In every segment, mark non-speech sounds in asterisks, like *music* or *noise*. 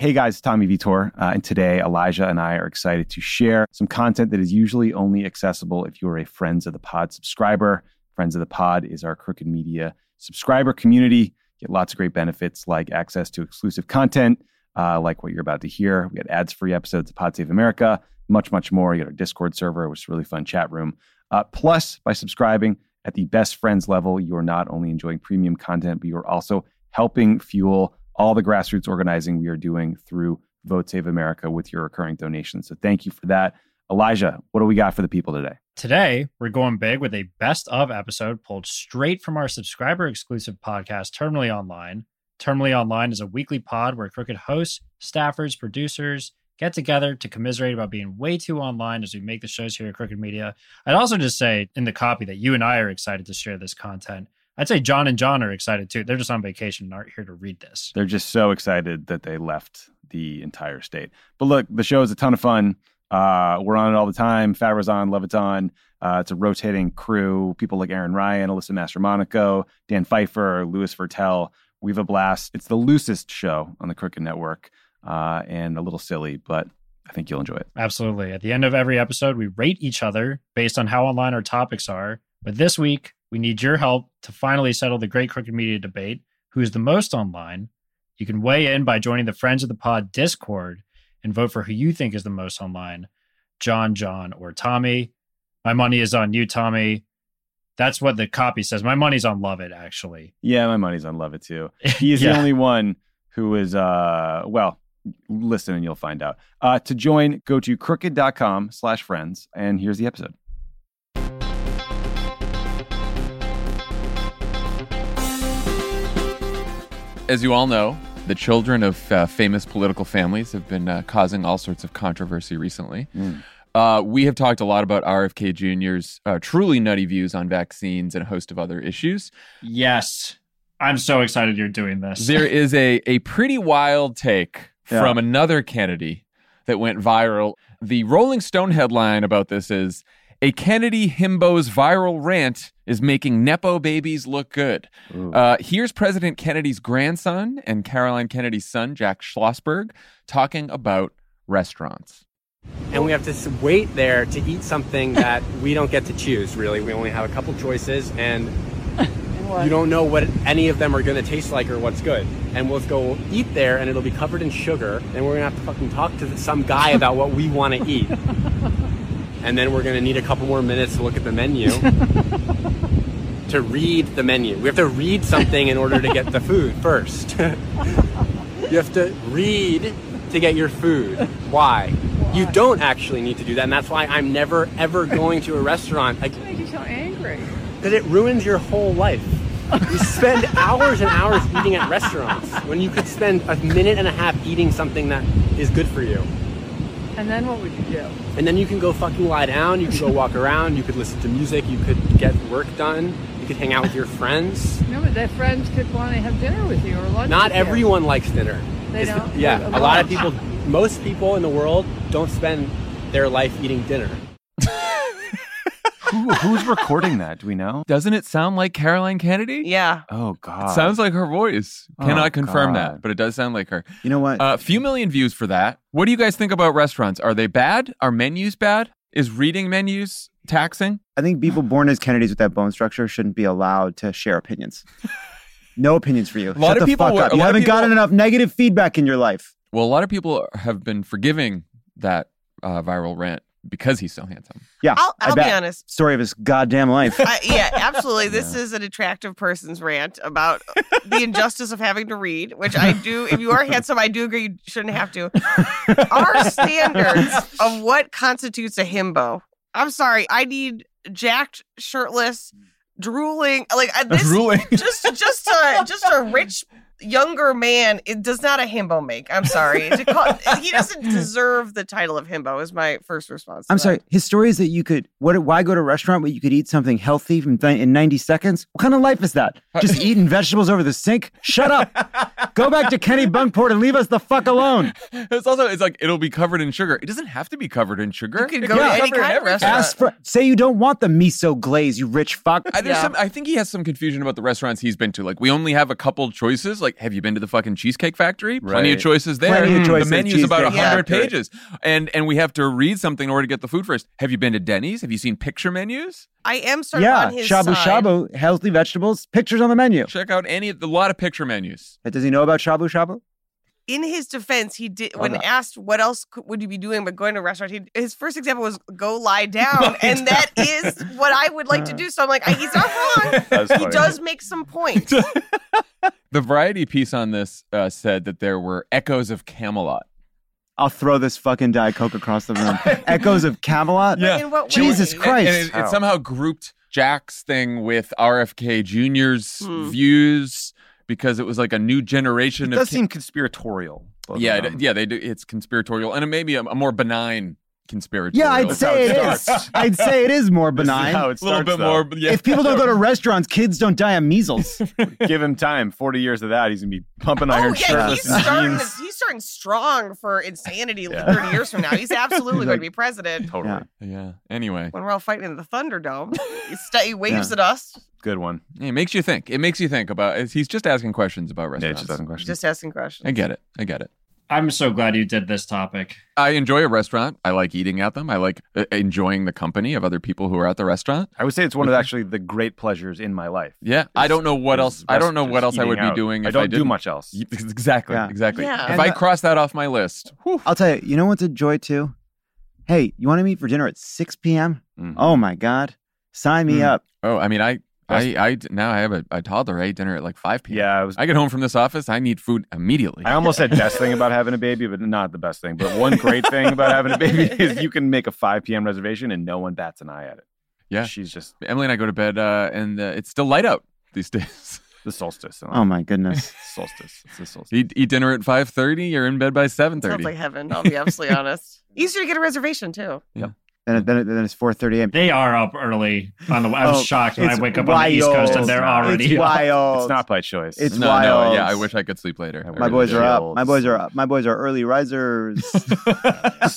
Hey guys, Tommy Vietor, uh, and today Elijah and I are excited to share some content that is usually only accessible if you are a Friends of the Pod subscriber. Friends of the Pod is our Crooked Media subscriber community. Get lots of great benefits like access to exclusive content, uh, like what you're about to hear. We get ads-free episodes of Pod Save America, much, much more. You get our Discord server, which is a really fun chat room. Uh, plus, by subscribing at the best friends level, you are not only enjoying premium content, but you are also helping fuel all the grassroots organizing we are doing through Vote Save America with your recurring donations. So thank you for that. Elijah, what do we got for the people today? Today, we're going big with a best of episode pulled straight from our subscriber exclusive podcast, Terminally Online. Terminally Online is a weekly pod where Crooked hosts, staffers, producers get together to commiserate about being way too online as we make the shows here at Crooked Media. I'd also just say in the copy that you and I are excited to share this content. I'd say Jon and Jon are excited too. They're just on vacation and aren't here to read this. They're just so excited that they left the entire state. But look, the show is a ton of fun. Uh, we're on it all the time. Favreau's on, Lovett's on. Uh, it's a rotating crew. People like Erin Ryan, Alyssa Mastromonaco, Dan Pfeiffer, Louis Virtel. We've a blast. It's the loosest show on the Crooked Network uh, and a little silly, but I think you'll enjoy it. Absolutely. At the end of every episode, we rate each other based on how online our topics are. But this week, we need your help to finally settle the great crooked media debate who's the most online. You can weigh in by joining the Friends of the Pod Discord and vote for who you think is the most online Jon, Jon, or Tommy. My money is on you, Tommy. That's what the copy says. My money's on Lovett, actually. Yeah, my money's on Lovett too. He's *laughs* yeah. the only one who is, uh, well, listen and you'll find out. Uh, to join, go to crooked.com slash friends. And here's the episode. As you all know, the children of uh, famous political families have been uh, causing all sorts of controversy recently. Mm. Uh, we have talked a lot about RFK Jr.'s uh, truly nutty views on vaccines and a host of other issues. Yes. I'm so excited you're doing this. there *laughs* is a, a pretty wild take yeah. from another Kennedy that went viral. The Rolling Stone headline about this is a Kennedy himbo's viral rant is making Nepo babies look good. Uh, here's President Kennedy's grandson and Caroline Kennedy's son, Jack Schlossberg, talking about restaurants. And we have to wait there to eat something *laughs* that we don't get to choose, really. We only have a couple choices, and *laughs* you don't know what any of them are going to taste like or what's good. And we'll go eat there, and it'll be covered in sugar, and we're going to have to fucking talk to some guy about what we want to eat. *laughs* and then we're going to need a couple more minutes to look at the menu *laughs* to read the menu. We have to read something in order to get the food first. *laughs* you have to read to get your food. Why? why? You don't actually need to do that, and that's why I'm never ever going to a restaurant. Like, make you so angry. Because it ruins your whole life. You spend *laughs* hours and hours eating at restaurants when you could spend a minute and a half eating something that is good for you. And then what would you do? And then you can go fucking lie down. You can go walk *laughs* around. You could listen to music. You could get work done. You could hang out with your friends. No, but their friends could want to have dinner with you or lunch. Not everyone likes dinner. They it's don't. Yeah, a lot of people. Most people in the world don't spend their life eating dinner. Who, who's recording that? Do we know? *laughs* Doesn't it sound like Caroline Kennedy? Yeah. Oh God. It sounds like her voice. Oh, Cannot confirm God. that, but it does sound like her. You know what? A uh, few million views for that. What do you guys think about restaurants? Are they bad? Are menus bad? Is reading menus taxing? I think people born as Kennedys with that bone structure shouldn't be allowed to share opinions. no opinions for you. A lot Shut of people. Were, you haven't people, gotten enough negative feedback in your life. Well, a lot of people have been forgiving that uh, viral rant because he's so handsome. Yeah, I'll, I'll be honest. Story of his goddamn life. yeah, *laughs* absolutely. This yeah. is an attractive person's rant about *laughs* the injustice of having to read, which I do. If you are handsome, I do agree you shouldn't have to. Our *laughs* standards of what constitutes a himbo. I'm sorry. I need jacked, shirtless, drooling, like uh, this, drooling, just just a just a rich younger man it does not a himbo make. I'm sorry. *laughs* To call- he doesn't deserve the title of himbo. Is my first response. I'm that. sorry. His story is that you could what? Why go to a restaurant where you could eat something healthy from th- in 90 seconds? What kind of life is that? Just eating vegetables over the sink? Shut up. *laughs* go back to Kennebunkport and leave us the fuck alone. It's also it's like it'll be covered in sugar. It doesn't have to be covered in sugar. You could It go can to any kind of restaurant. Ask for say you don't want the miso glaze, you rich fuck. I, there's Yeah. some, I think he has some confusion about the restaurants he's been to. Like, we only have a couple choices. Like, have you been to the fucking Cheesecake Factory? Plenty of choices there. Plenty of mm. choices the at menu's about Cheesecake 100 Factory. pages. And and we have to read something in order to get the food first. Have you been to Denny's? Have you seen picture menus? I am sort yeah, of on his shabu side. shabu, healthy vegetables, pictures on the menu. Check out any, a lot of picture menus. Does he know about shabu shabu? In his defense, he did Oh, when no. asked what else could, would you be doing but going to a restaurant. He, his first example was go lie *laughs* down, and that is what I would like to *laughs* do. So I'm like, he's not wrong. *laughs* He does make some points. The variety piece on this uh, said that there were echoes of Camelot. I'll throw this fucking Diet Coke across the room. Echoes of Camelot? Yeah. In what way? Jesus Christ. And, it, it somehow grouped Jack's thing with RFK Jr.'s Hmm. views because it was like a new generation It of does seem conspiratorial. yeah, it, um yeah, they do. It's conspiratorial, and it may be a, a more benign conspiratorial. Yeah, I'd say it it is. I'd say it is more *laughs* This is benign. how it a little bit though. more. Yeah. If people don't go to *laughs* restaurants, kids don't die of measles. *laughs* Give him time. Forty years of that, he's gonna be pumping Oh iron yeah, shirtless he's and starting. jeans. He's starting strong for insanity. Yeah. Thirty years from now, he's absolutely He's going like- to be president. Totally Yeah. yeah. Anyway, When we're all fighting in the Thunderdome, he, sta he waves Yeah. at us. good one. it makes you think. It makes you think about. He's just asking questions about Yeah, restaurants. just asking questions. Just asking questions. I get it. I get it. I'm so glad you did this topic. I enjoy a restaurant. I like eating at them. I like uh, enjoying the company of other people who are at the restaurant. I would say it's one of *laughs* actually the great pleasures in my life. Yeah, I don't know what else. I don't know what else I would eating be out. doing. I don't I do didn't. much else. *laughs* Exactly. Yeah. Exactly. Yeah. If And I the- cross that off my list, whew, I'll tell you, you know what's a joy too? Hey, you want to meet for dinner at 6 p.m.? Mhm. Oh my God. Sign me Mm. up. oh, I mean, I, I, I now I have a, a toddler. I eat dinner at like five p.m. Yeah, I was. I get home from this office. I need food immediately. I almost said best thing about having a baby, but not the best thing. But one great thing about having a baby *laughs* is you can make a 5 p.m. reservation and no one bats an eye at it. Yeah. she's just Emily and I go to bed, uh, and uh, it's still light out these *laughs* days. the solstice. Oh my goodness. *laughs* solstice. It's the solstice. eat, eat dinner at five thirty. You're in bed by seven Sounds thirty. like heaven. I'll be absolutely honest. Easier to get a reservation too. Then, then, it- then it's 4.30 a.m. They are up early on the. I was Oh, shocked when I wake up on the East Coast and they're already. It's up. wild. *laughs* It's not by choice. It's no, wild. no, yeah. I wish I could sleep later. My really boys are up. Chills. My boys are up. My boys are early risers. *laughs* *laughs*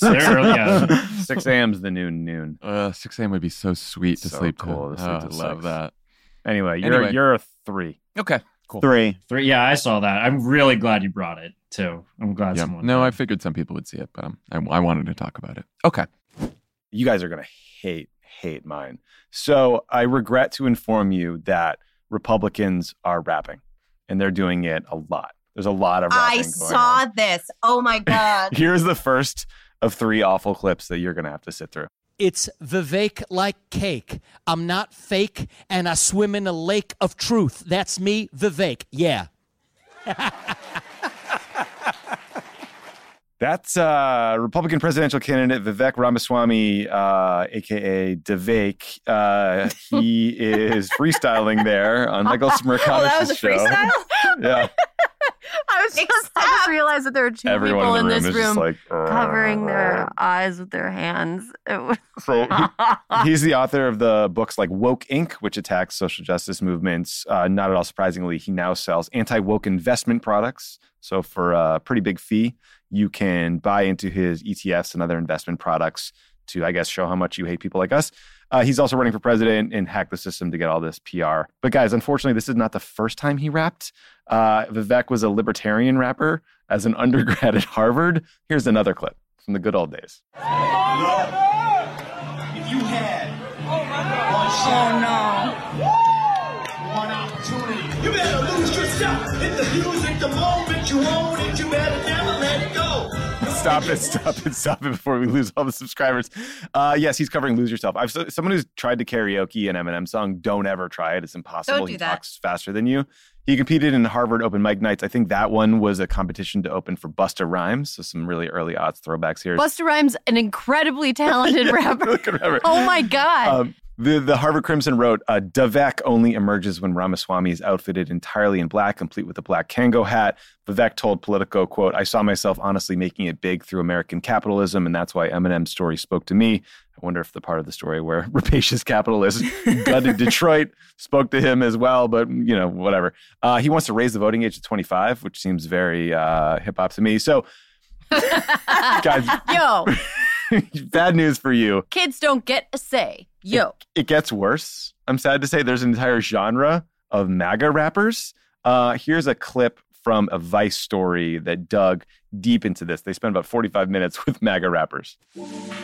They're early. Yeah. 6 a.m. is the noon noon. Uh, six a.m. would be so sweet to So sleep cool to. to sleep Oh, till I love six. that. Anyway, you're Anyway. you're a three. Okay, cool. Three. Three. Yeah, I saw that. I'm really glad you brought it too. I'm glad Yeah. someone. No, I figured some people would see it, but um, I, I wanted to talk about it. Okay. You guys are gonna hate hate mine. So I regret to inform you that Republicans are rapping, and they're doing it a lot. There's a lot of rapping I going saw on. this. Oh my God. *laughs* Here's the first of three awful clips that you're gonna have to sit through. It's Vivek like cake. I'm not fake, and I swim in a lake of truth. That's me, Vivek. Yeah. *laughs* That's uh, Republican presidential candidate Vivek Ramaswamy, uh, aka Devake. Uh, he *laughs* is freestyling there on Michael *laughs* Smirkanovich's Oh, that was a show. freestyle? Yeah, I was just—I just realized that there are two everyone people in in the room this room like covering their eyes with their hands. It was So he- *laughs* he's the author of the books like Woke Inc., which attacks social justice movements. Uh, not at all surprisingly, he now sells anti woke investment products. So for a pretty big fee, you can buy into his ETFs and other investment products to, I guess, show how much you hate people like us. Uh, he's also running for president and hacked the system to get all this PR. But guys, unfortunately, this is not the first time he rapped. Uh, Vivek was a libertarian rapper as an *laughs* undergrad at Harvard. Here's another clip from the good old days. If you had one shot, one opportunity, you better lose yourself in the music the moment you own it. You better stop it, stop it, stop it before we lose all the subscribers. Uh, yes, he's covering "Lose Yourself." I've someone who's tried to karaoke an Eminem song. Don't ever try it; it's impossible. Don't do he that. talks faster than you. He competed in Harvard Open Mic Nights. I think that one was a competition to open for Busta Rhymes. So some really early odds throwbacks here. Busta Rhymes, an incredibly talented *laughs* rapper. Really good rapper. Oh my God. Um, The, the Harvard Crimson wrote, uh, Davek only emerges when Ramaswamy is outfitted entirely in black, complete with a black Kangol hat. Vivek told Politico, quote, I saw myself honestly making it big through American capitalism, and that's why Eminem's story spoke to me. I wonder if the part of the story where *laughs* rapacious capitalists *laughs* gutted Detroit spoke to him as well, but, you know, whatever. Uh, he wants to raise the voting age to 25, which seems very uh, hip hop to me. So, guys, *laughs* Yo, bad news for you. kids don't get a say. Yo. it gets worse. I'm sad to say there's an entire genre of MAGA rappers. Uh, here's a clip from a Vice story that dug deep into this. They spent about 45 minutes *laughs* with MAGA rappers.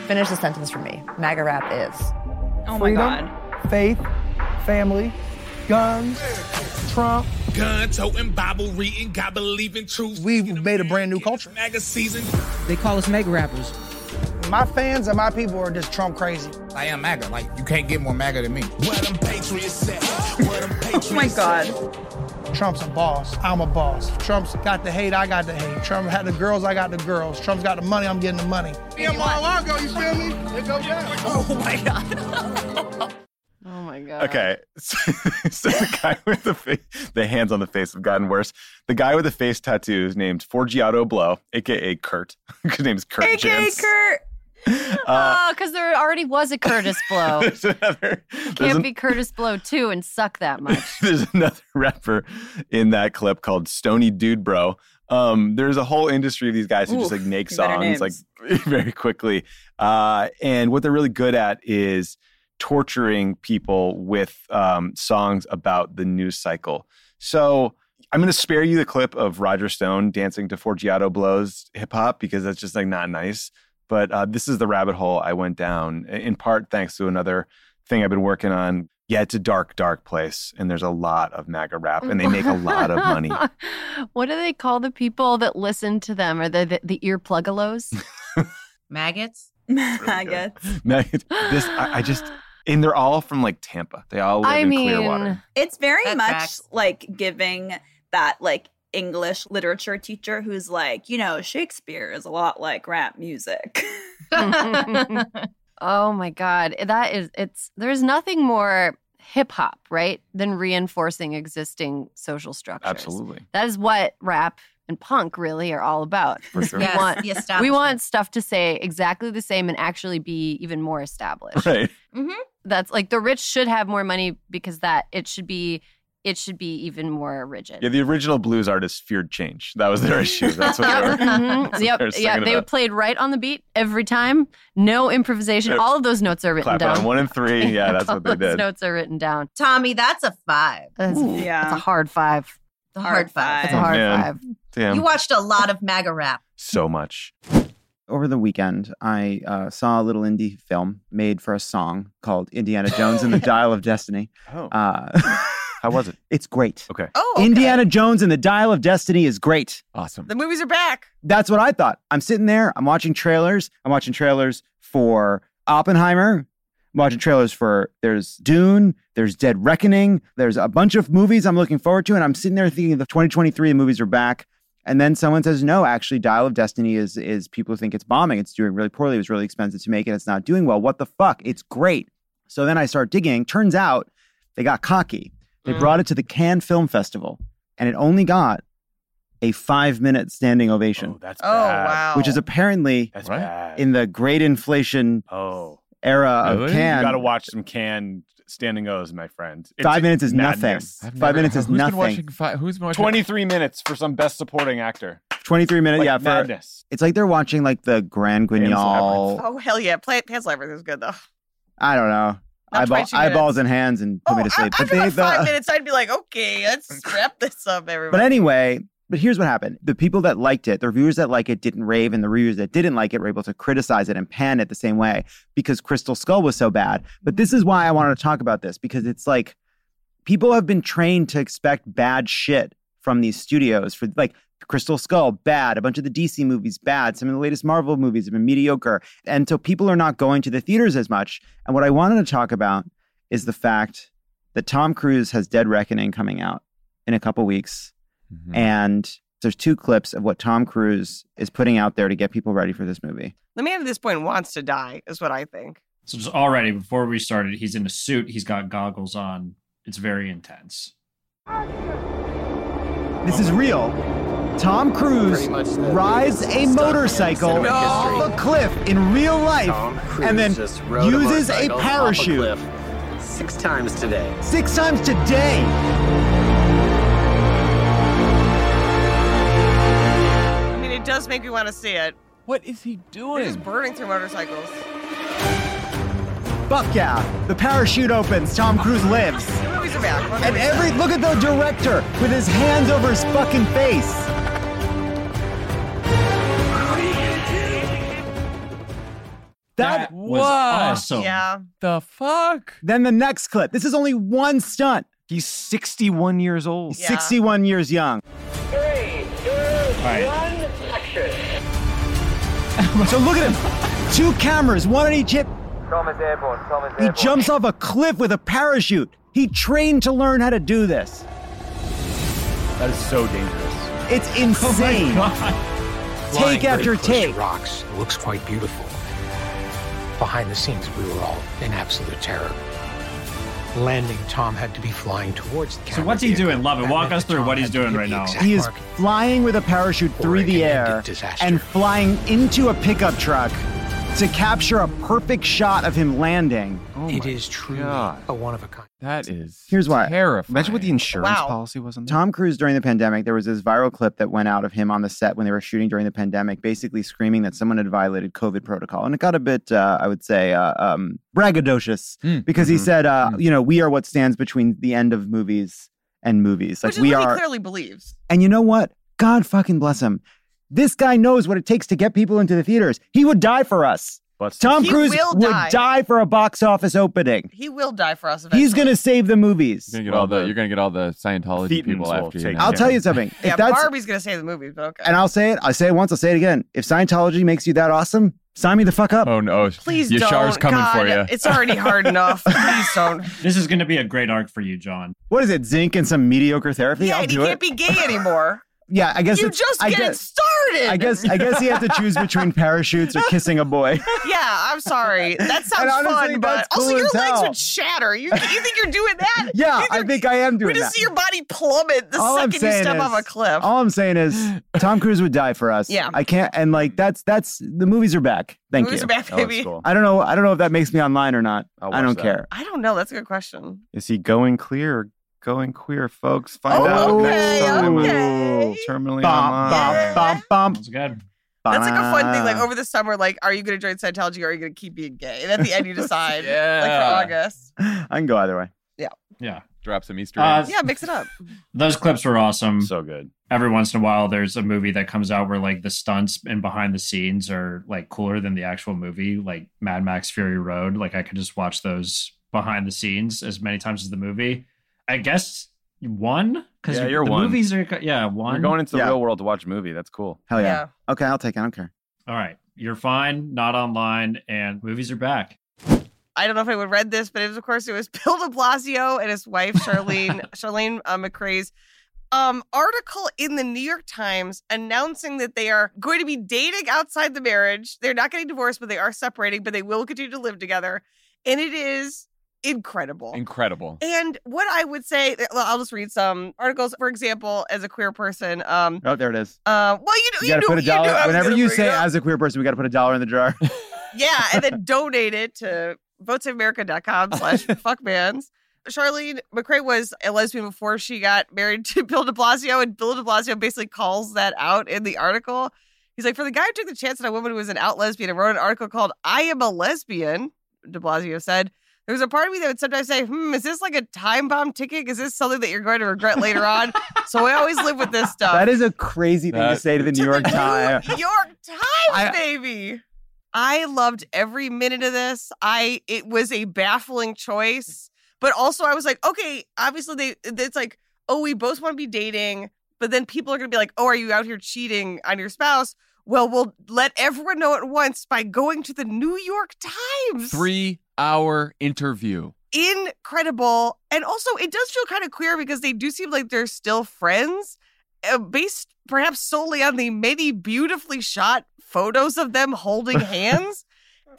Finish the sentence for me. MAGA rap is. Oh my God. faith, family, guns, Trump. Gun toting, Bible reading, God believing truth. We've made a brand new culture. MAGA season. They call us MAGA rappers. My fans and my people are just Trump crazy. I am MAGA. Like, you can't get more MAGA than me. Where them patriots at? Where them patriots *laughs* Oh my God. Trump's a boss. I'm a boss. Trump's got the hate. I got the hate. Trump had the girls. I got the girls. Trump's got the money. I'm getting the money. Yeah, Mar-a-Lago, you feel me? It go down. Oh my God. *laughs* Oh my god. Okay. *laughs* So, so the guy with the face, the hands on the face have gotten worse. The guy with the face tattoo is named Forgiato Blow, aka Kurt. *laughs* His name's Kurt AKA Jans. Kurt. *laughs* Uh, oh, because there already was a Kurtis *laughs* Blow. there's another, there's Can't an- be Kurtis Blow too and suck that *laughs* much. there's another rapper in that clip called Stony Dude Bro. Um, there's a whole industry of these guys who just like make songs like very quickly. Uh, and what they're really good at is torturing people with um, songs about the news cycle. So I'm going to spare you the clip of Roger Stone dancing to Forgiato Blows hip hop because that's just like not nice. But uh, this is the rabbit hole I went down in part thanks to another thing I've been working on. Yeah, it's a dark, dark place, and there's a lot of MAGA rap, and they make a lot of money. *laughs* what do they call the people that listen to them? Are they the, the ear pluggalos? *laughs* Maggots? *laughs* Maggots. This I, I just, and they're all from like Tampa. They all live I in mean, Clearwater. It's very That much tracks. like giving that like English literature teacher who's like, you know, Shakespeare is a lot like rap music. *laughs* oh my god, that is it's there's nothing more hip hop, right, than reinforcing existing social structures. Absolutely. That is what rap and punk really are all about. For sure. We Yes, want the we want stuff to say exactly the same and actually be even more established. Right. Mm-hmm. That's like the rich should have more money because that it should be it should be even more rigid. Yeah, the original blues artists feared change. That was their issue. *laughs* That's what they were. Mhm. *laughs* that's Yep. they were Yeah. They about. played right on the beat every time. No improvisation. Yep. All of those notes are written Clap down. on one and three. *laughs* Yeah, that's All what they those did. notes are written down. Tommy, that's a five. That's, Yeah. that's a hard five. The Hard hard, five. It's a hard man. five. Damn. You watched a lot of MAGA rap. so much. Over the weekend, I uh, saw a little indie film made for a song called Indiana Jones and the Dial of Destiny. Oh. Uh, How was it? it's great. Okay. Oh, okay. Indiana Jones and the Dial of Destiny is great. Awesome. The movies are back. That's what I thought. I'm sitting there, I'm watching trailers. I'm watching trailers for Oppenheimer. I'm watching trailers for there's Dune, there's Dead Reckoning, there's a bunch of movies I'm looking forward to. And I'm sitting there thinking the 2023 the movies are back. And then someone says, no, actually, Dial of Destiny is is people think it's bombing. It's doing really poorly. It was really expensive to make it. It's not doing well. What the fuck? It's great. So then I start digging. Turns out they got cocky. They mm. brought it to the Cannes Film Festival, and it only got a five minute standing ovation Oh, that's Oh, bad. wow. which is apparently That's Right. bad. in the great inflation oh, era of Cannes. you got to watch some canned standing O's, my friend. It's Five minutes is madness. nothing. Five minutes *laughs* is who's nothing. Been watching fi- who's been watching? 23 minutes for some best supporting actor. 23 minutes, Like yeah. For, madness. it's like they're watching like the Grand Guignol. Oh hell yeah! Play Pan's Labyrinth is good though. I don't know. Eyeball, eyeballs and hands and put Oh, me to sleep. after But they, about five the, minutes, I'd be like, okay, let's *laughs* wrap this up, everybody. But anyway, but here's what happened. The people that liked it, the reviewers that like it didn't rave, and the reviewers that didn't like it were able to criticize it and pan it the same way because Crystal Skull was so bad. But this is why I wanted to talk about this because it's like people have been trained to expect bad shit from these studios for like Crystal Skull, bad. A bunch of the DC movies, bad. Some of the latest Marvel movies have been mediocre. And so people are not going to the theaters as much. And what I wanted to talk about is the fact that Tom Cruise has Dead Reckoning coming out in a couple weeks. Mhm. And there's two clips of what Tom Cruise is putting out there to get people ready for this movie. the man at this point wants to die, is what I think. So just already before we started, he's in a suit. He's got goggles on. It's very intense. This is real. Tom Cruise rides a motorcycle off a cliff in real life and then just rode a uses a motorcycle a parachute cliff six times today. six times today. I mean, it does make me want to see it. What is he doing? He's burning through motorcycles. Fuck yeah. The parachute opens. Tom Cruise lives. The movies are back. And every look at the director with his hands over his fucking face. That was awesome. Yeah. The fuck? Then the next clip. This is only one stunt. He's 61 years old. Yeah. 61 years young. Three, two, right. one, action. *laughs* So look at him. Two cameras, one on each hip. Thomas Airborne, Thomas He jumps off a cliff with a parachute. He trained to learn how to do this. That is so dangerous. It's Oh insane. Flying Take after very close to take. Rocks it looks quite beautiful. Behind the scenes, we were all in absolute terror. Landing, Tom had to be flying towards the camera. So what's he vehicle. doing? Love it. Walk us through Tom what he's doing right now. He is flying with a parachute through the can end in air and flying into a pickup truck to capture a perfect shot of him landing. It is truly God. a one of a kind. That is Here's why. terrifying. Imagine what the insurance Wow. policy was on that. Tom Cruise during the pandemic, there was this viral clip that went out of him on the set when they were shooting during the pandemic, basically screaming that someone had violated COVID protocol. And it got a bit, uh, I would say, uh, um, braggadocious Mm. because he Mhm. said, uh, Mm. you know, we are what stands between the end of movies and movies. Like Which is we what are. he clearly believes. And you know what? God fucking bless him. This guy knows what it takes to get people into the theaters. He would die for us. But Tom He Cruise will would die. die for a box office opening. He will die for us eventually. He's going to save the movies. You're gonna get Well, all the, the you're gonna get all the Scientology Thetans people after you. now. I'll tell you something. Yeah, if that's Barbie's going to save the movies, but okay. and I'll say it. I say it once. I'll say it again. If Scientology makes you that awesome, sign me the fuck up. Oh no! Please Yashar's don't. coming God, for you. It's already hard *laughs* enough. Please don't. This is going to be a great arc for you, Jon. What is it? Zinc and some mediocre therapy? Yeah, I'll and he can't it. be gay anymore. *laughs* yeah, I guess you it's- just I getting guess, started. I guess I guess he has to choose between *laughs* parachutes or kissing a boy. Yeah, I'm sorry. That sounds honestly, fun, but that's also your legs hell. would shatter. You, you think you're doing that? *laughs* Yeah, I think I am We're doing gonna see your body plummet the All second you step is- off a cliff. All I'm saying is *laughs* Tom Cruise would die for us. Yeah. I can't and like that's that's the movies are back. Thank Movies you. are back, Oh, baby. cool. I don't know I don't know if that makes me online or not. I'll I watch don't that. care. I don't know. That's a good question. Is he going clear or going queer, folks? Find Oh, out okay, next time. okay. Terminally Bum, online. bum, bum, That's good. That's like a fun thing. Like over the summer, like, are you going to join Scientology or are you going to keep being gay? And at the end, you *laughs* decide. Like Yeah. for August. I can go either way. Yeah. Yeah. Drop some Easter Uh, eggs. Yeah, mix it up. *laughs* Those clips were awesome. So good. Every once in a while, there's a movie that comes out where like the stunts and behind the scenes are like cooler than the actual movie, like Mad Max Fury Road. Like I could just watch those behind the scenes as many times as the movie. I guess one because Yeah, you're the one. movies are yeah one. You're going into the Yeah. real world to watch a movie. That's cool. Hell yeah. Yeah. Okay, I'll take it. I don't care. All right, you're fine, not online, and movies are back. I don't know if I would read this, but it was, of course, it was *laughs* Bill de Blasio and his wife, Chirlane, *laughs* Chirlane uh, McCray's um, article in the New York Times announcing that they are going to be dating outside the marriage. They're not getting divorced, but they are separating, but they will continue to live together. And it is incredible. Incredible. And what I would say, well, I'll just read some articles. For example, as a queer person, um, Oh, there it is. uh, well, you know, You you, gotta knew, put a dollar. I was Whenever you say as a queer person, we gotta put a dollar in the jar. *laughs* Yeah, and then donate it to votesaveamerica.com *laughs* slash fuckmans. Chirlane McCray was a lesbian before she got married to *laughs* Bill de Blasio, and Bill de Blasio basically calls that out in the article. He's like, for the guy who took the chance on a woman who was an out lesbian and wrote an article called I Am a Lesbian, de Blasio said, there was a part of me that would sometimes say, hmm, is this like a time bomb ticket? Is this something that you're going to regret later on? so I always live with this stuff. that is a crazy thing to say to the New York Times. New *laughs* York Times, I- baby. I loved every minute of this. I it was a baffling choice, but also I was like, okay, obviously they it's like, oh, we both want to be dating, but then people are gonna be like, oh, are you out here cheating on your spouse? Well, we'll let everyone know at once by going to the New York Times. Three hour interview. Incredible. And also, it does feel kind of queer because they do seem like they're still friends, uh, based perhaps solely on the many beautifully shot photos of them holding *laughs* hands.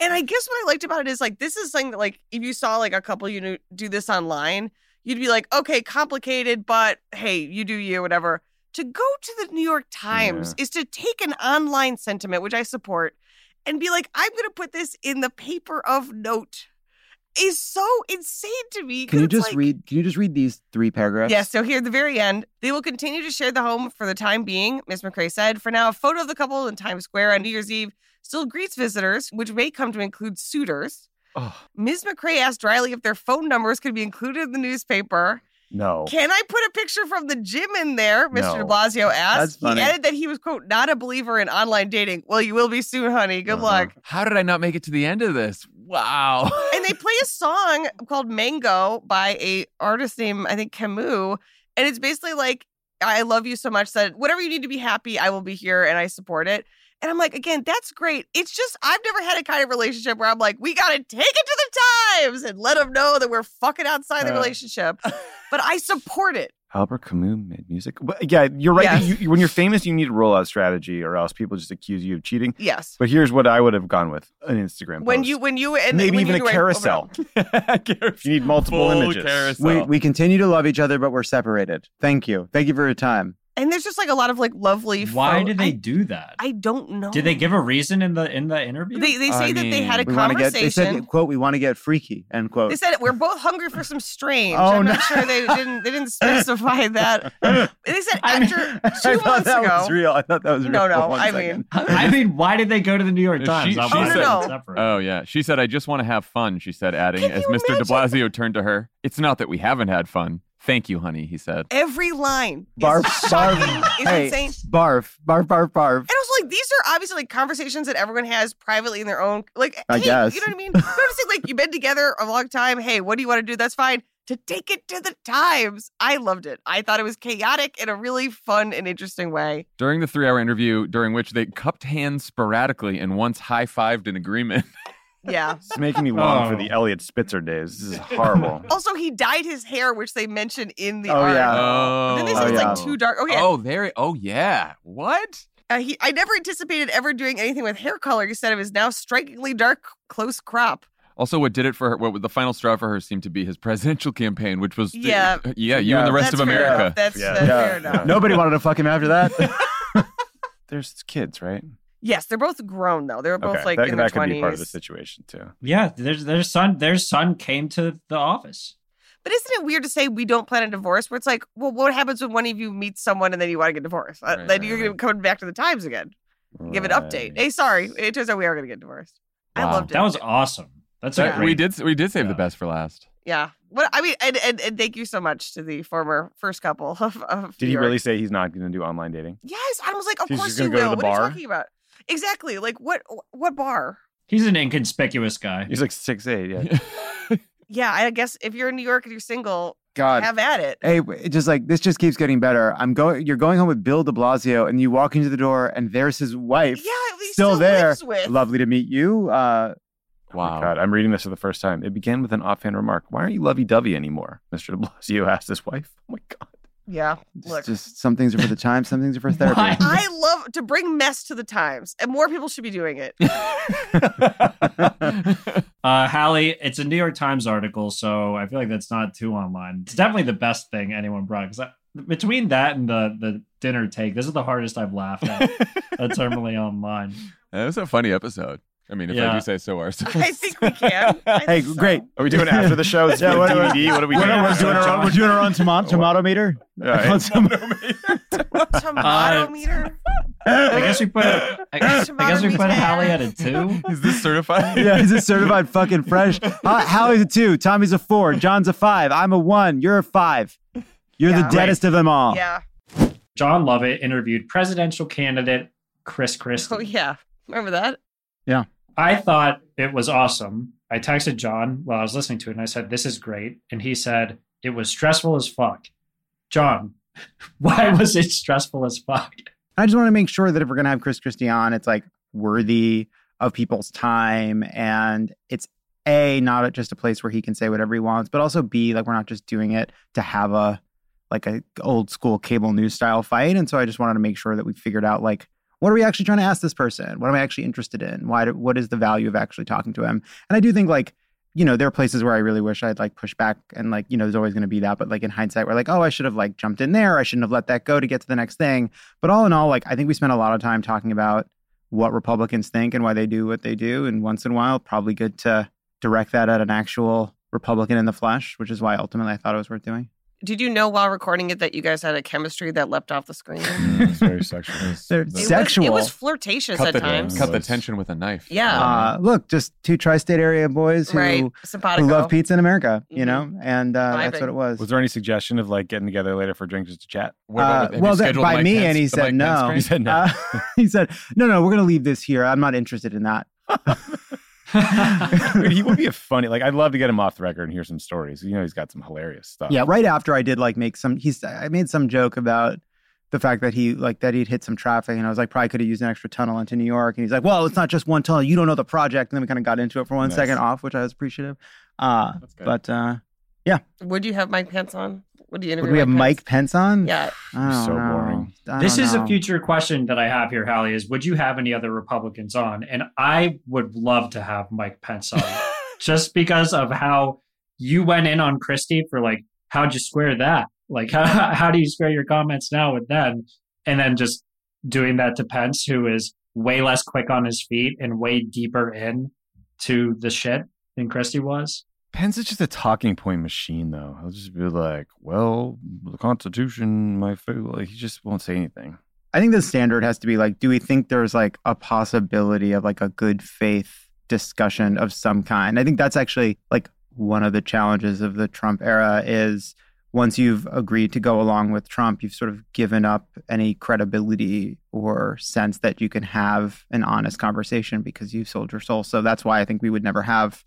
And I guess what I liked about it is like this is something that like if you saw like a couple you know do this online, you'd be like, okay, complicated, but hey, you do you, whatever. To go to the New York Times is to take an online sentiment, which I support, and be like, I'm going to put this in the paper of note. Is so insane to me. Can you just like- read? Can you just read these three paragraphs? Yes, so here at the very end, they will continue to share the home for the time being, Miss McCray said. For now, a photo of the couple in Times Square on New Year's Eve still greets visitors, which may come to include suitors. Ms. McCray asked Riley if their phone numbers could be included in the newspaper. No. Can I put a picture from the gym in there? Mr. No. de Blasio asked. That's funny. He added that he was, quote, not a believer in online dating. Well, you will be soon, honey. Good Uh-huh. luck. How did I not make it to the end of this? Wow. and they play a song called Mango by a artist named I think Camus, and it's basically like I love you so much that whatever you need to be happy, I will be here and I support it. And I'm like, again, that's great. It's just I've never had a kind of relationship where I'm like, we gotta take it to the times and let them know that we're fucking outside the Uh. relationship. *laughs* but I support it. Albert Camus made music. But yeah, you're right. Yes. You, when you're famous, you need a rollout strategy, or else people just accuse you of cheating. Yes. But here's what I would have gone with: an Instagram. When post. you when you and maybe when even you a carousel. *laughs* carousel. *laughs* you need multiple Full images. carousel. We we continue to love each other, but we're separated. Thank you. Thank you for your time. And there's just like a lot of like lovely. Why pho- did they I, do that? I don't know. Did they give a reason in the in the interview? They they say that they had a We want to get. conversation. They said, "quote We want to get freaky." End quote. They said we're both hungry for some strange. Oh, I'm no. not sure they didn't they didn't specify *laughs* that. They said after *laughs* I two thought months that ago. was real. I thought that was real. No, no, I second. mean- *laughs* I mean, why did they go to the New York Times? She, I'm she said, separate. Oh yeah, she said, "I just want to have fun." She said, adding as Mr. De Blasio turned to her, "It's not that we haven't had fun. Thank you, honey." He said. Every line Barf, is barf. It's hey, insane. barf, barf, barf, barf. And also, like, these are obviously like conversations that everyone has privately in their own. Like, I hey, guess. you know what I mean? You know what I'm saying? Like, you've been together a long time. Hey, what do you want to do? That's fine. To take it to the times, I loved it. I thought it was chaotic in a really fun and interesting way. During the three-hour interview, during which they cupped hands sporadically and once high-fived in agreement. *laughs* Yeah. It's making me long for Oh. the Eliot Spitzer days. This is horrible. *laughs* Also, he dyed his hair, which they mention in the Oh, article. yeah. Oh, Then they say it's like too dark. Oh yeah. Oh, there. Oh, yeah. What? Uh, he, I never anticipated ever doing anything with hair color. He said it was now strikingly dark, close crop. Also, what did it for her? What the final straw for her seemed to be his presidential campaign, which was Yeah. yeah, you and the rest That's of America. enough. That's, Yeah. that's Yeah. fair enough. Nobody wanted to fuck him after that. *laughs* *laughs* There's kids, right? Yes, they're both grown though. They're both okay, like that, in their that could be part of the situation too. Yeah, their their son their son came to the office. But isn't it weird to say we don't plan a divorce? Where it's like, well, what happens when one of you meets someone and then you want to get divorced? Uh, Right, then right, you're going to come back to the times again, give an update. Hey, sorry, it turns out we are going to get divorced. I loved it. That was awesome. That's a great. we did we did save the best for last. yeah. What I mean, and, and, and thank you so much to the former first couple of. of Did New he York. really say he's not going to do online dating? Yes, I was like, of He's course you gonna go to will. the What are you talking about? Exactly. Like what? What bar? He's an inconspicuous guy. He's like six eight. Yeah. *laughs* Yeah, I guess if you're in New York and you're single, God. have at it. Hey, just like this just keeps getting better. I'm going. You're going home with Bill De Blasio, and you walk into the door, and there's his wife. Yeah, he still, still there. lives with. Lovely to meet you. Uh, Oh God, I'm reading this for the first time. It began with an offhand remark. Why aren't you lovey dovey anymore? Mr. de Blasio asked his wife. Oh my God. Yeah, look. just some things are for the *laughs* time, some things are for *laughs* therapy. I *laughs* love to bring mess to the times, and more people should be doing it. Uh, Hallie, it's a New York Times article, so I feel like that's not too online. It's definitely the best thing anyone brought because between that and the the dinner take, this is the hardest I've laughed at a terminally online. That was a funny episode. I mean, if I do say so ourselves. I think we can. *laughs* hey, great. Are we doing it after the show? *laughs* Is Yeah, what- DVD? What are we we're, doing? we're doing our own, we're doing our own tomato, *laughs* oh, tomato meter. Yeah, Tomato meter. I guess we put I, I guess we put Hallie at a two. Is this certified? yeah, is it certified fucking fresh? How, Howie's a two, Tommy's a four, Jon's a five, I'm a one, you're a five. You're Yeah. the deadest of them all. Yeah. Jon Lovett interviewed presidential candidate Chris Christie. Oh yeah. Remember that? Yeah. I thought it was awesome. I texted Jon while I was listening to it and I said, This is great. And he said, It was stressful as fuck. Jon, *laughs* why was it stressful as fuck? I just want to make sure that if we're going to have Chris Christie on, it's like worthy of people's time. And it's A, not just a place where he can say whatever he wants, but also B, like we're not just doing it to have a like a old school cable news style fight. And so I just wanted to make sure that we figured out like what are we actually trying to ask this person? What am I actually interested in? Why? Do, what is the value of actually talking to him? And I do think like you know there are places where I really wish I'd like push back and like you know there's always going to be that, but like in hindsight we're like oh I should have like jumped in there. I shouldn't have let that go to get to the next thing. But all in all, like I think we spent a lot of time talking about what Republicans think and why they do what they do, and once in a while probably good to direct that at an actual Republican in the flesh, which is why ultimately I thought it was worth doing. Did you know while recording it that you guys had a chemistry that leapt off the screen? *laughs* it's very sexual. *laughs* They're It was- sexual. it was flirtatious cut at the, times. cut the tension with a knife. Yeah. Uh, look, just two tri-state area boys who, Right. who love pizza in America, you know, and uh, that's what it was. Was there any suggestion of like getting together later for drinks just to chat? Uh, well, that, by me, and he said no. *laughs* He said no. Uh, he said, "No, no, we're going to leave this here. I'm not interested in that." Dude, he would be a funny. Like, I'd love to get him off the record and hear some stories. You know, he's got some hilarious stuff. Yeah, right after I did like make some. He's I made some joke about the fact that he like that he'd hit some traffic, and I was like, probably could have used an extra tunnel into New York. And he's like, well, it's not just one tunnel. You don't know the project. And then we kind of got into it for one Nice. second off, which I was appreciative. Uh, but uh, yeah, Would you have my pants on? Would you interview would we have Mike Pence on? Yeah. I don't So know. boring. This don't is a future question that I have here, Hallie. Is would you have any other Republicans on? And I would love to have Mike Pence on, *laughs* just because of how you went in on Christie for like, how'd you square that? Like, *laughs* how how do you square your comments now with them? And then just doing that to Pence, who is way less quick on his feet and way deeper in to the shit than Christie was. Pence is just a talking point machine, though. He'll just be like, "Well, the Constitution, my favorite." Like, he just won't say anything. I think the standard has to be like, do we think there's like a possibility of like a good faith discussion of some kind? I think that's actually like one of the challenges of the Trump era is once you've agreed to go along with Trump, you've sort of given up any credibility or sense that you can have an honest conversation because you've sold your soul. So that's why I think we would never have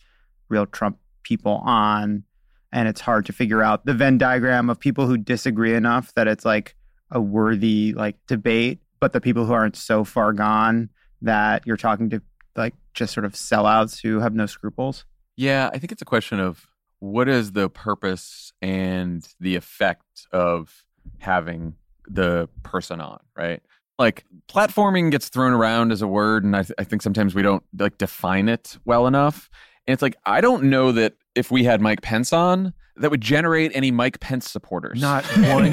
real Trump people on. And it's hard to figure out the Venn diagram of people who disagree enough that it's like a worthy like debate, but the people who aren't so far gone that you're talking to like just sort of sellouts who have no scruples. Yeah, I think it's a question of what is the purpose and the effect of having the person on, right? Like platforming gets thrown around as a word, and I, th- I think sometimes we don't like define it well enough. And it's like I don't know that if we had Mike Pence on, that would generate any Mike Pence supporters. Not *laughs* one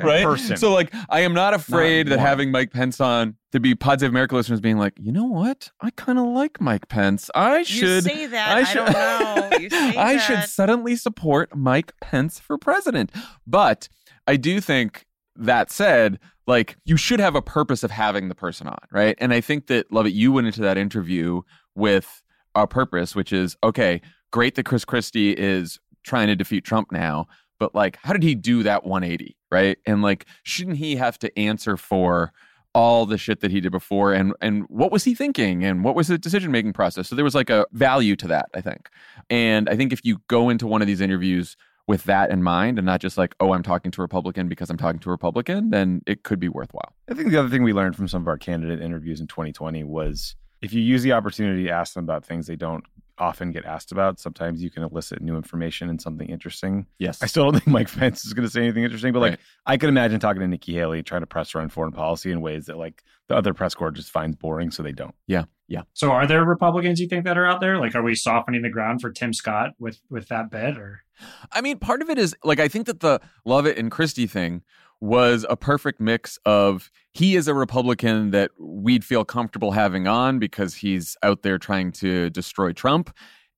right? person. So like I am not afraid that one. having Mike Pence on to be Pod Save America listeners being like, you know what? I kind of like Mike Pence. I should say that. I don't know. You *laughs* say I should suddenly support Mike Pence for president. But I do think that said, like you should have a purpose of having the person on, right? And I think that Lovett, you went into that interview with a purpose, which is okay, great that Chris Christie is trying to defeat Trump now, but like, how did he do that 180, right? And like, shouldn't he have to answer for all the shit that he did before? And and what was he thinking? And what was the decision making process? So there was like a value to that i think. And i think if you go into one of these interviews with that in mind and not just like oh i'm talking to a republican because i'm talking to a republican then it could be worthwhile. I think the other thing we learned from some of our candidate interviews in 2020 was if you use the opportunity to ask them about things they don't often get asked about, sometimes you can elicit new information and something interesting. Yes. I still don't *laughs* think Mike Pence is going to say anything interesting, but like Right. I could imagine talking to Nikki Haley trying to press her on foreign policy in ways that like the other press corps just finds boring, so they don't. yeah yeah So, are there Republicans you think that are out there? Like, are we softening the ground for Tim Scott with with that bit, or I mean, part of it is like I think that the Lovett and Christie thing was a perfect mix of he is a Republican that we'd feel comfortable having on because he's out there trying to destroy Trump.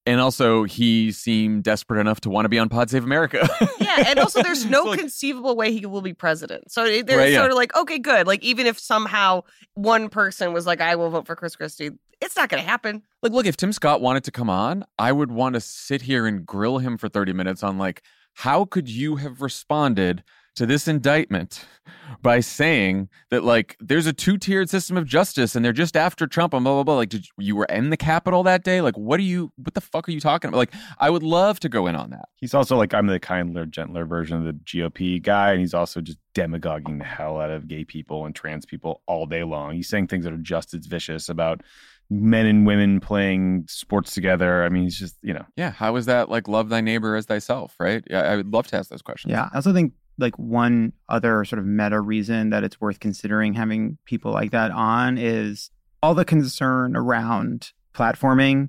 And also, he seemed desperate enough to want to be on Pod Save America. *laughs* Yeah, and also there's no conceivable way he will be president. So it- they're Right, yeah. sort of like, okay, good. Like even if somehow one person was like, I will vote for Chris Christie, it's not going to happen. like, look, if Tim Scott wanted to come on, I would want to sit here and grill him for 30 minutes on, like, how could you have responded to this indictment by saying that, like, there's a two tiered system of justice and they're just after Trump and blah, blah, blah. Like, did you were in the Capitol that day? Like, what are you, what the fuck are you talking about? Like, I would love to go in on that. He's also like I'm the kindler, gentler version of the GOP guy, and he's also just demagoguing the hell out of gay people and trans people all day long. He's saying things that are just as vicious about men and women playing sports together. I mean, he's just you know Yeah. How is that like love thy neighbor as thyself, right? Yeah. I would love to ask those questions. Yeah. I also think like one other sort of meta reason that it's worth considering having people like that on is all the concern around platforming.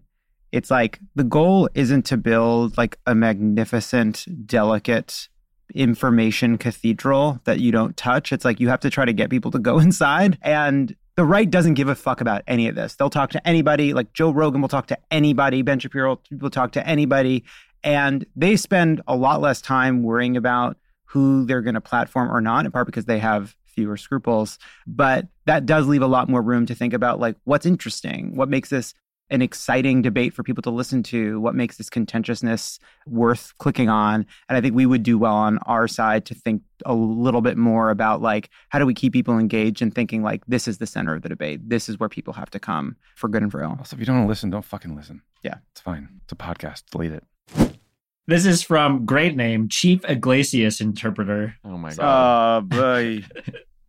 It's like the goal isn't to build like a magnificent, delicate information cathedral that you don't touch. It's like you have to try to get people to go *laughs* inside. And the right doesn't give a fuck about any of this. They'll talk to anybody. Like Joe Rogan will talk to anybody. Ben Shapiro will talk to anybody. And they spend a lot less time worrying about who they're going to platform or not, in part because they have fewer scruples. But that does leave a lot more room to think about like what's interesting, what makes this an exciting debate for people to listen to, what makes this contentiousness worth clicking on. And I think we would do well on our side to think a little bit more about like how do we keep people engaged and thinking like this is the center of the debate. This is where people have to come for good and for ill. Also, if you don't want to listen, don't fucking listen. Yeah. It's fine. It's a podcast. Delete it. This is from great name, Chief Iglesias Interpreter. Oh my god. Oh boy. *laughs*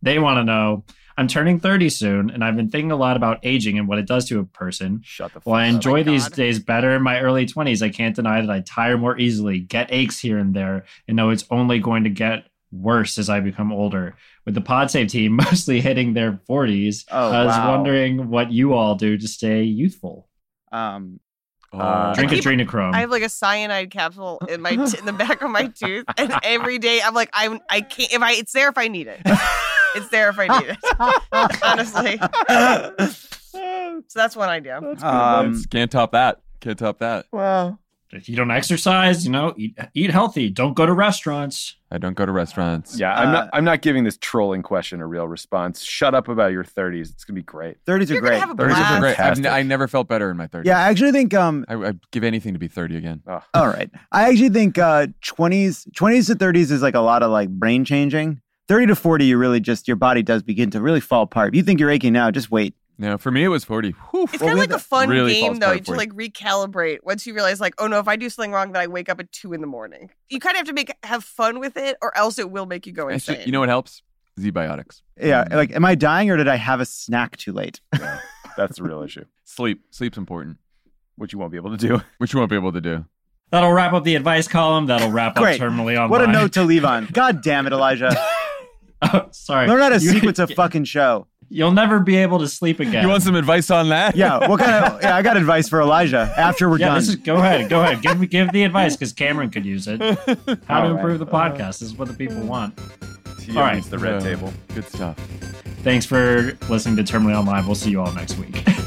They want to know I'm turning 30 soon, and I've been thinking a lot about aging and what it does to a person. Shut the While I fuck up. enjoy these days better in my early 20s, I can't deny that I tire more easily, get aches here and there, and know it's only going to get worse as I become older. With the PodSave team *laughs* mostly hitting their 40s, Oh, I was wow. wondering what you all do to stay youthful. Um, Uh, Drink keep- adrenochrome. I have like a cyanide capsule in my t- in the back of my *laughs* tooth, and every day I'm like, I'm I can't if I it's there if I need it. It's there if I need it. *laughs* Honestly. *laughs* so that's one idea. do. Um, Can't top that. Can't top that. Well, if you don't exercise, you know, eat, eat healthy. Don't go to restaurants. I don't go to restaurants. Yeah, I'm Uh, not. I'm not giving this trolling question a real response. Shut up about your 30s. It's gonna be great. 30s are You're gonna great. have a 30s are. Great. I've fantastic. n- I never felt better in my 30s. Yeah, I actually think um I, I'd give anything to be 30 again. Oh, all right. I actually think uh 20s 20s to 30s is like a lot of like brain changing. 30 to 40 you really just your body does begin to really fall apart. If you think you're aching now, just wait. No, for me it was 40. Whew. It's kind of like a fun Really game falls though apart to like recalibrate once you realize like, oh no, if I do something wrong, then I wake up at two in the morning. You kind of have to make have fun with it, or else it will make you go Actually, insane. you know what helps? ZBiotics. Yeah, mm. like am I dying or did I have a snack too late? *laughs* that's the real issue. Sleep. Sleep's important, Which you won't be able to do. *laughs* which you won't be able to do. That'll wrap up the advice column. That'll wrap Great. up Terminally Online. What a note to leave on. *laughs* God damn it, Elijah. Oh, sorry. Learn how to You- sequence a fucking show. You'll never be able to sleep again. You want some advice on that? Yeah, what kind of yeah, I got advice for Elijah after we're yeah, done. this is go ahead, go ahead. Give give the advice because Cameron could use it. *laughs* How All to right. improve the podcast this is what the people want. Tia All right. the red table. Good stuff. Thanks for listening to Terminally Online. We'll see you all next week. *laughs*